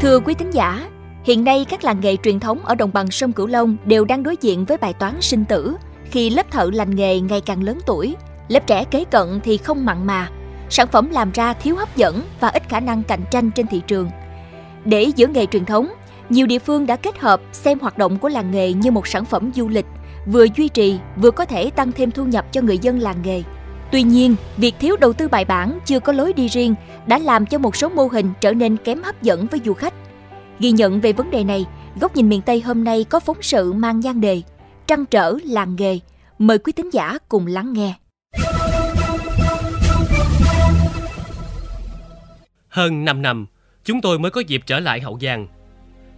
Thưa quý thính giả, hiện nay các làng nghề truyền thống ở đồng bằng sông Cửu Long đều đang đối diện với bài toán sinh tử khi lớp thợ lành nghề ngày càng lớn tuổi, lớp trẻ kế cận thì không mặn mà, sản phẩm làm ra thiếu hấp dẫn và ít khả năng cạnh tranh trên thị trường. Để giữ nghề truyền thống, nhiều địa phương đã kết hợp xem hoạt động của làng nghề như một sản phẩm du lịch, vừa duy trì vừa có thể tăng thêm thu nhập cho người dân làng nghề. Tuy nhiên, việc thiếu đầu tư bài bản chưa có lối đi riêng đã làm cho một số mô hình trở nên kém hấp dẫn với du khách. Ghi nhận về vấn đề này, góc nhìn miền Tây hôm nay có phóng sự mang nhan đề Trăng trở làng nghề. Mời quý tín giả cùng lắng nghe. Hơn 5 năm, chúng tôi mới có dịp trở lại Hậu Giang.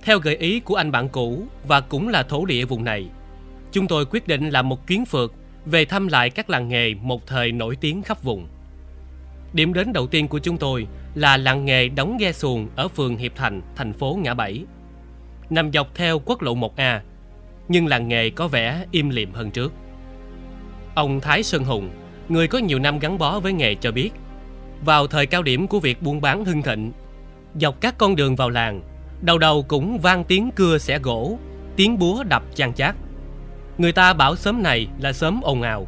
Theo gợi ý của anh bạn cũ và cũng là thổ địa vùng này, chúng tôi quyết định làm một chuyến phượt về thăm lại các làng nghề một thời nổi tiếng khắp vùng. Điểm đến đầu tiên của chúng tôi là làng nghề đóng ghe xuồng ở phường Hiệp Thành, thành phố Ngã Bảy. Nằm dọc theo quốc lộ 1A, nhưng làng nghề có vẻ im lìm hơn trước. Ông Thái Sơn Hùng, người có nhiều năm gắn bó với nghề cho biết, vào thời cao điểm của việc buôn bán hưng thịnh, dọc các con đường vào làng, đầu đầu cũng vang tiếng cưa xẻ gỗ, tiếng búa đập chan chát. Người ta bảo sớm này là sớm ồn ào.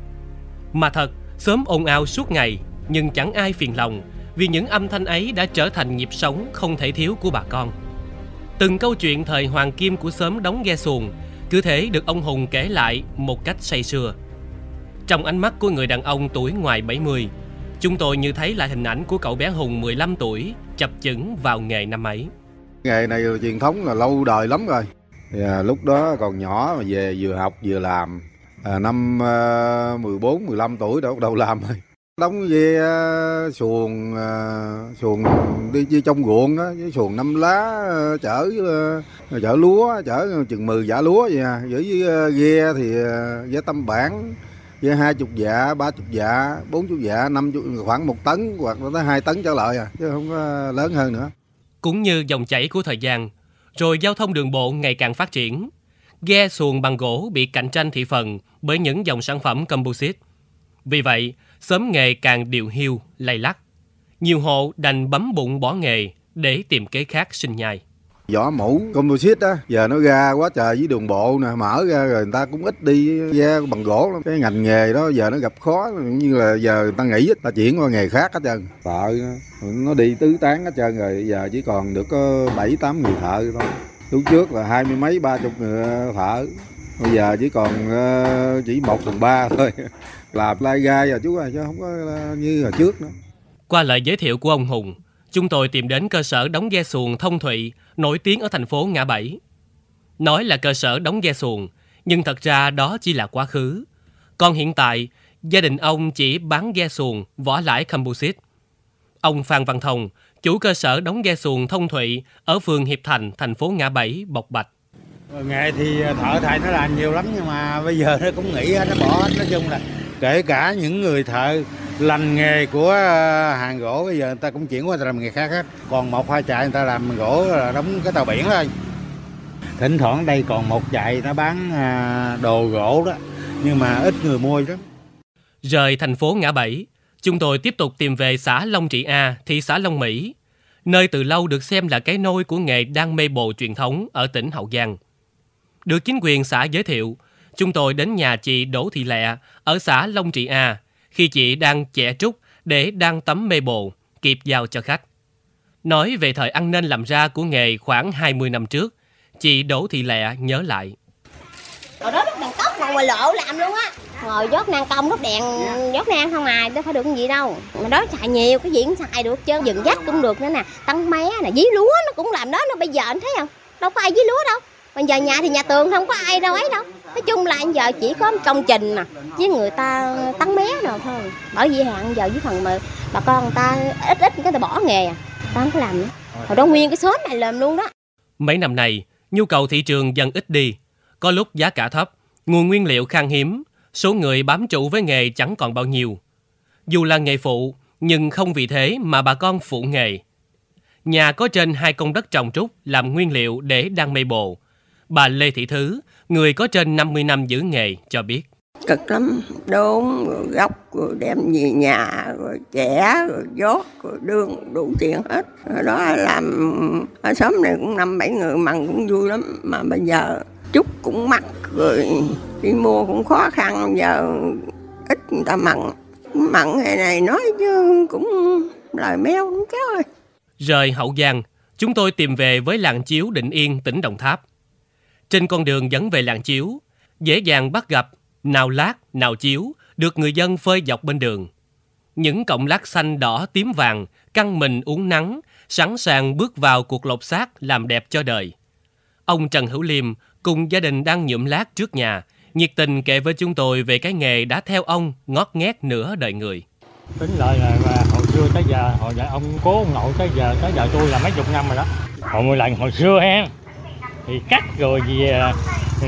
Mà thật, sớm ồn ào suốt ngày, nhưng chẳng ai phiền lòng vì những âm thanh ấy đã trở thành nhịp sống không thể thiếu của bà con. Từng câu chuyện thời hoàng kim của sớm đóng ghe xuồng cứ thế được ông Hùng kể lại một cách say sưa. Trong ánh mắt của người đàn ông tuổi ngoài 70, chúng tôi như thấy lại hình ảnh của cậu bé Hùng 15 tuổi chập chững vào nghề năm ấy. Nghề này truyền thống là lâu đời lắm rồi. À, lúc đó còn nhỏ mà về vừa học vừa làm. À, năm à, 14, 15 tuổi đã bắt đầu làm rồi. Đóng về à, xuồng à, xuồng đi, đi trong ruộng á, với xuồng năm lá à, chở à, chở lúa, chở chừng 10 giả lúa vậy à. Với à, ghe thì à, ghe tâm bản với hai chục dạ, ba chục dạ, bốn chục dạ, năm chục khoảng một tấn hoặc là tới hai tấn trở lại à, chứ không có lớn hơn nữa. Cũng như dòng chảy của thời gian, rồi giao thông đường bộ ngày càng phát triển. Ghe xuồng bằng gỗ bị cạnh tranh thị phần bởi những dòng sản phẩm composite. Vì vậy, sớm nghề càng điều hiu, lay lắc. Nhiều hộ đành bấm bụng bỏ nghề để tìm kế khác sinh nhai. Vỏ mũ composite á, giờ nó ra quá trời với đường bộ nè, mở ra rồi người ta cũng ít đi ra bằng gỗ lắm. Cái ngành nghề đó giờ nó gặp khó, cũng như là giờ người ta nghĩ ta chuyển qua nghề khác hết trơn. Thợ nó đi tứ tán hết trơn rồi, giờ chỉ còn được có bảy tám người thợ thôi. Lúc trước là hai mươi mấy ba chục người ờ, thợ, bây giờ chỉ còn ờ, chỉ một phần ba thôi. Làm lai gai rồi chú ơi, chứ không có ờ, như hồi trước nữa. Qua lời giới thiệu của ông Hùng, chúng tôi tìm đến cơ sở đóng ghe xuồng Thông Thụy, nổi tiếng ở thành phố Ngã Bảy. Nói là cơ sở đóng ghe xuồng, nhưng thật ra đó chỉ là quá khứ. Còn hiện tại, gia đình ông chỉ bán ghe xuồng, vỏ lãi composite. Ông Phan Văn Thông, chủ cơ sở đóng ghe xuồng Thông Thụy ở phường Hiệp Thành, thành phố Ngã Bảy, bộc bạch. Nghề thì ờ, thợ thầy nó làm nhiều lắm nhưng mà bây giờ nó cũng nghỉ nó bỏ hết. Nói chung là kể cả những người thợ lành nghề của à, hàng gỗ bây giờ người ta cũng chuyển qua làm nghề khác hết. Còn một hai trại người ta làm gỗ là đóng cái tàu biển thôi. Thỉnh thoảng đây còn một trại nó bán à, đồ gỗ đó nhưng mà ít người mua lắm. Rời thành phố Ngã Bảy, chúng tôi tiếp tục tìm về xã Long Trị A, thị xã Long Mỹ, nơi từ lâu được xem là cái nôi của nghề đan mê bồ truyền thống ở tỉnh Hậu Giang. Được chính quyền xã giới thiệu, chúng tôi đến nhà chị Đỗ Thị Lẹ ở xã Long Trị A khi chị đang chẻ trúc để đan tấm mê bồ, kịp giao cho khách. Nói về thời ăn nên làm ra của nghề khoảng 20 năm trước, chị Đỗ Thị Lẹ nhớ lại. Hồi đó đốt đèn tóc mà ngoài lộ làm luôn á. Ngồi dốt nang công đốt đèn dốt nang không à đâu phải được gì đâu. Mà đó xài nhiều cái gì cũng xài được chứ. Dựng dắt cũng được nữa nè Tăng mé nè dí lúa nó cũng làm đó nó bây giờ anh thấy không? Đâu có ai dí lúa đâu. Bây giờ nhà thì nhà tường không có ai đâu ấy đâu Nói chung là giờ chỉ có công trình nè Với người ta tắn mé nào thôi Bởi vì hạn giờ với phần mà bà con người ta ít ít cái ta bỏ nghề à Ta không có làm nữa Hồi đó nguyên cái xóm này làm luôn đó Mấy năm nay, nhu cầu thị trường dần ít đi. Có lúc giá cả thấp, nguồn nguyên liệu khan hiếm, số người bám trụ với nghề chẳng còn bao nhiêu. Dù là nghề phụ, nhưng không vì thế mà bà con phụ nghề. Nhà có trên hai công đất trồng trúc làm nguyên liệu để đăng mây bồ. Bà Lê Thị Thứ, người có trên 50 năm giữ nghề, cho biết. cực lắm. Đốn rồi gốc rồi đem về nhà rồi chẻ rồi dốt rồi đương đủ tiền hết. Rồi đó làm ở xóm này cũng năm bảy người mặn cũng vui lắm. Mà bây giờ chút cũng mắc rồi đi mua cũng khó khăn. Giờ ít người ta mặn. Mặn ngày này nói chứ cũng lời meo cũng kéo ơi. Rời Hậu Giang, chúng tôi tìm về với làng chiếu Định Yên, tỉnh Đồng Tháp. Trên con đường dẫn về làng chiếu, dễ dàng bắt gặp nào lát, nào chiếu được người dân phơi dọc bên đường. Những cọng lát xanh đỏ tím vàng căng mình uống nắng, sẵn sàng bước vào cuộc lột xác làm đẹp cho đời. Ông Trần Hữu Liêm cùng gia đình đang nhuộm lát trước nhà, nhiệt tình kể với chúng tôi về cái nghề đã theo ông ngót nghét nửa đời người. tính lại là hồi xưa tới giờ hồi giờ ông cố ông nội tới giờ tới giờ tôi là mấy chục năm rồi đó hồi lần hồi xưa ha thì cắt rồi gì à,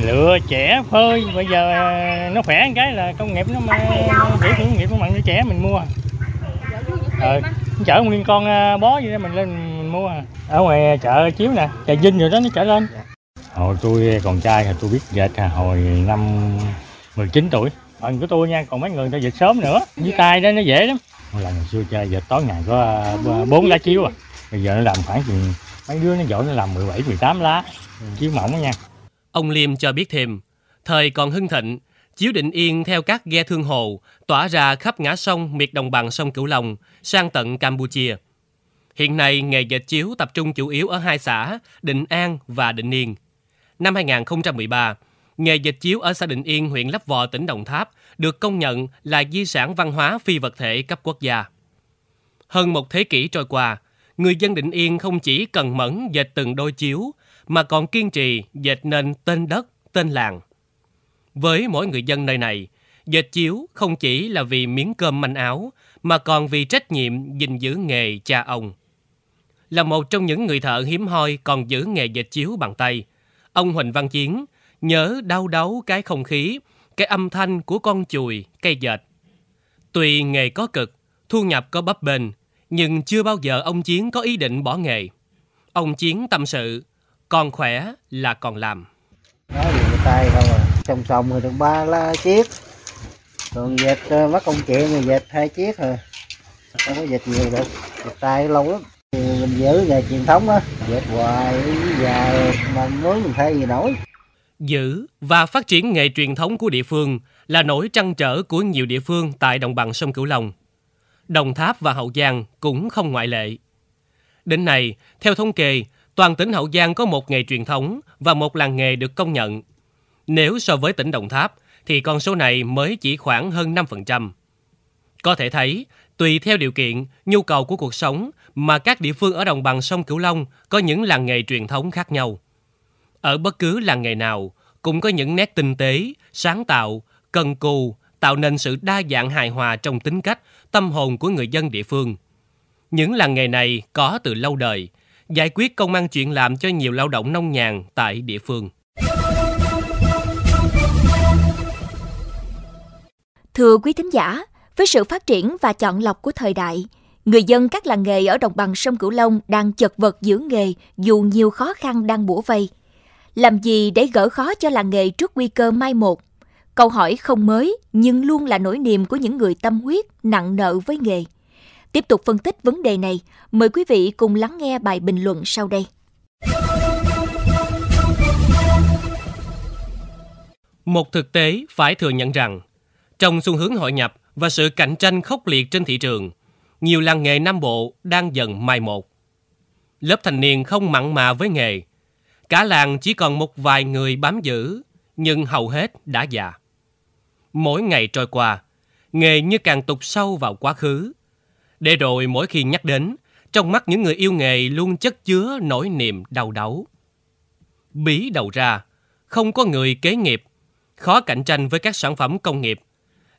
lựa trẻ phơi. Bây giờ à, nó khỏe một cái là công nghiệp nó để công nghiệp nó mặn nó trẻ mình mua. Ờ chở một liên con à, bó gì đó mình lên mình mua. Ở ngoài chợ chiếu nè chợ vinh rồi đó nó trở lên. Hồi tôi còn trai thì tôi biết dệt hồi năm 19 tuổi. Phần của tôi nha còn mấy người ta dệt sớm nữa. Với tay đó nó dễ lắm. Một lần hồi xưa chơi dệt tối ngày có bốn lá chiếu à. Bây giờ nó làm khoảng chừng mấy đứa nó giỏi nó làm 17 18 lá chiếu mỏng đó nha Ông Liêm cho biết thêm, thời còn hưng thịnh, chiếu định yên theo các ghe thương hồ tỏa ra khắp ngã sông miệt đồng bằng sông Cửu Long sang tận Campuchia. Hiện nay, nghề dệt chiếu tập trung chủ yếu ở hai xã Định An và Định Yên. Năm 2013, nghề dệt chiếu ở xã Định Yên, huyện Lấp Vò, tỉnh Đồng Tháp được công nhận là di sản văn hóa phi vật thể cấp quốc gia. Hơn một thế kỷ trôi qua, người dân Định Yên không chỉ cần mẫn dệt từng đôi chiếu, mà còn kiên trì dệt nên tên đất, tên làng. Với mỗi người dân nơi này, dệt chiếu không chỉ là vì miếng cơm manh áo, mà còn vì trách nhiệm gìn giữ nghề cha ông. Là một trong những người thợ hiếm hoi còn giữ nghề dệt chiếu bằng tay, ông Huỳnh Văn Chiến nhớ đau đáu cái không khí, cái âm thanh của con chùi, cây dệt. Tùy nghề có cực, thu nhập có bấp bênh, nhưng chưa bao giờ ông Chiến có ý định bỏ nghề. Ông Chiến tâm sự, còn khỏe là còn làm. nói người tay không à. Song song rồi được ba la chiếc còn dệt ờ, mất công chuyện thì dệt hai chiếc rồi. Không có dệt nhiều được dệt tay lâu lắm. Thì mình giữ nghề truyền thống á. Dệt hoài dài mà muốn mình thay gì nổi. Giữ và phát triển nghề truyền thống của địa phương là nỗi trăn trở của nhiều địa phương tại đồng bằng sông Cửu Long. Đồng Tháp và Hậu Giang cũng không ngoại lệ. Đến nay, theo thống kê, toàn tỉnh Hậu Giang có một nghề truyền thống và một làng nghề được công nhận. Nếu so với tỉnh Đồng Tháp, thì con số này mới chỉ khoảng hơn 5%. Có thể thấy, tùy theo điều kiện, nhu cầu của cuộc sống mà các địa phương ở đồng bằng sông Cửu Long có những làng nghề truyền thống khác nhau. Ở bất cứ làng nghề nào, cũng có những nét tinh tế, sáng tạo, cần cù, tạo nên sự đa dạng hài hòa trong tính cách, tâm hồn của người dân địa phương. Những làng nghề này có từ lâu đời, giải quyết công ăn chuyện làm cho nhiều lao động nông nhàn tại địa phương. Thưa quý thính giả, với sự phát triển và chọn lọc của thời đại, người dân các làng nghề ở đồng bằng sông Cửu Long đang chật vật giữ nghề dù nhiều khó khăn đang bủa vây. Làm gì để gỡ khó cho làng nghề trước nguy cơ mai một? Câu hỏi không mới nhưng luôn là nỗi niềm của những người tâm huyết, nặng nợ với nghề. Tiếp tục phân tích vấn đề này, mời quý vị cùng lắng nghe bài bình luận sau đây. Một thực tế phải thừa nhận rằng, trong xu hướng hội nhập và sự cạnh tranh khốc liệt trên thị trường, nhiều làng nghề Nam Bộ đang dần mai một. Lớp thanh niên không mặn mà với nghề. Cả làng chỉ còn một vài người bám giữ, nhưng hầu hết đã già. Mỗi ngày trôi qua, nghề như càng tụt sâu vào quá khứ. Để rồi mỗi khi nhắc đến, trong mắt những người yêu nghề luôn chất chứa nỗi niềm đau đớn. Bí đầu ra, không có người kế nghiệp, khó cạnh tranh với các sản phẩm công nghiệp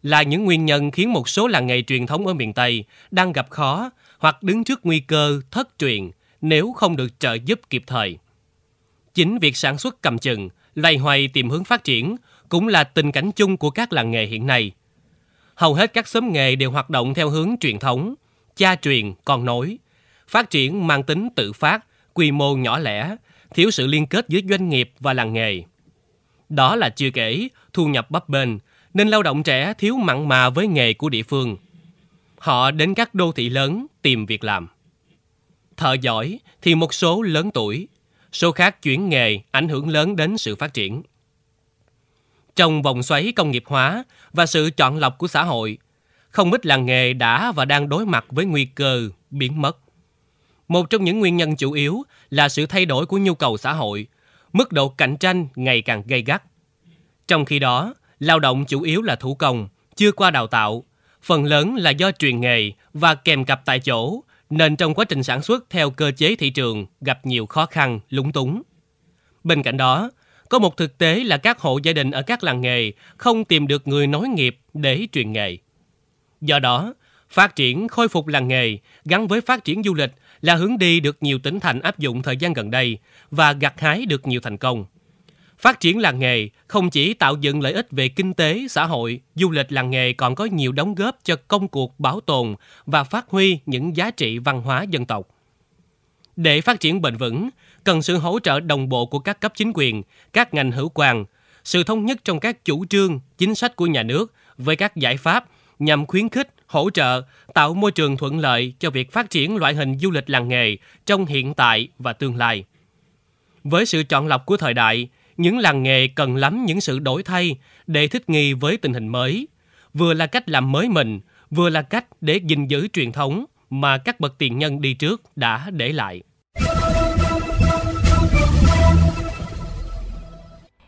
là những nguyên nhân khiến một số làng nghề truyền thống ở miền Tây đang gặp khó hoặc đứng trước nguy cơ thất truyền nếu không được trợ giúp kịp thời. Chính việc sản xuất cầm chừng, loay hoay tìm hướng phát triển cũng là tình cảnh chung của các làng nghề hiện nay. Hầu hết các xóm nghề đều hoạt động theo hướng truyền thống, cha truyền, con nối, phát triển mang tính tự phát, quy mô nhỏ lẻ, thiếu sự liên kết giữa doanh nghiệp và làng nghề. Đó là chưa kể thu nhập bấp bênh, nên lao động trẻ thiếu mặn mà với nghề của địa phương. Họ đến các đô thị lớn tìm việc làm. Thợ giỏi thì một số lớn tuổi, số khác chuyển nghề ảnh hưởng lớn đến sự phát triển. Trong vòng xoáy công nghiệp hóa và sự chọn lọc của xã hội, không ít làng nghề đã và đang đối mặt với nguy cơ biến mất. Một trong những nguyên nhân chủ yếu là sự thay đổi của nhu cầu xã hội, mức độ cạnh tranh ngày càng gay gắt. Trong khi đó, lao động chủ yếu là thủ công, chưa qua đào tạo, phần lớn là do truyền nghề và kèm cặp tại chỗ, nên trong quá trình sản xuất theo cơ chế thị trường gặp nhiều khó khăn, lúng túng. Bên cạnh đó, có một thực tế là các hộ gia đình ở các làng nghề không tìm được người nối nghiệp để truyền nghề. Do đó, phát triển khôi phục làng nghề gắn với phát triển du lịch là hướng đi được nhiều tỉnh thành áp dụng thời gian gần đây và gặt hái được nhiều thành công. Phát triển làng nghề không chỉ tạo dựng lợi ích về kinh tế, xã hội, du lịch làng nghề còn có nhiều đóng góp cho công cuộc bảo tồn và phát huy những giá trị văn hóa dân tộc. Để phát triển bền vững, cần sự hỗ trợ đồng bộ của các cấp chính quyền, các ngành hữu quan, sự thống nhất trong các chủ trương, chính sách của nhà nước với các giải pháp nhằm khuyến khích, hỗ trợ, tạo môi trường thuận lợi cho việc phát triển loại hình du lịch làng nghề trong hiện tại và tương lai. Với sự chọn lọc của thời đại, những làng nghề cần lắm những sự đổi thay để thích nghi với tình hình mới, vừa là cách làm mới mình, vừa là cách để gìn giữ truyền thống mà các bậc tiền nhân đi trước đã để lại.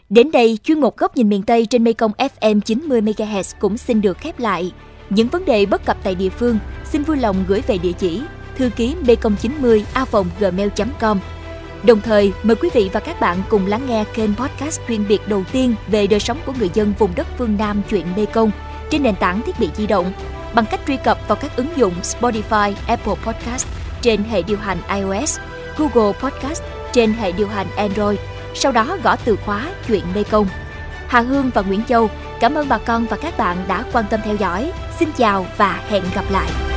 Đến đây, chuyên mục Góc nhìn miền Tây trên Mekong FM 90 MHz cũng xin được khép lại. Những vấn đề bất cập tại địa phương, xin vui lòng gửi về địa chỉ thư ký mekong 90 a gmail.com. Đồng thời, mời quý vị và các bạn cùng lắng nghe kênh podcast chuyên biệt đầu tiên về đời sống của người dân vùng đất phương Nam chuyện Mê Công trên nền tảng thiết bị di động bằng cách truy cập vào các ứng dụng Spotify, Apple Podcast trên hệ điều hành iOS, Google Podcast trên hệ điều hành Android sau đó gõ từ khóa chuyện Mê Công. Hà Hương và Nguyễn Châu, cảm ơn bà con và các bạn đã quan tâm theo dõi. Xin chào và hẹn gặp lại.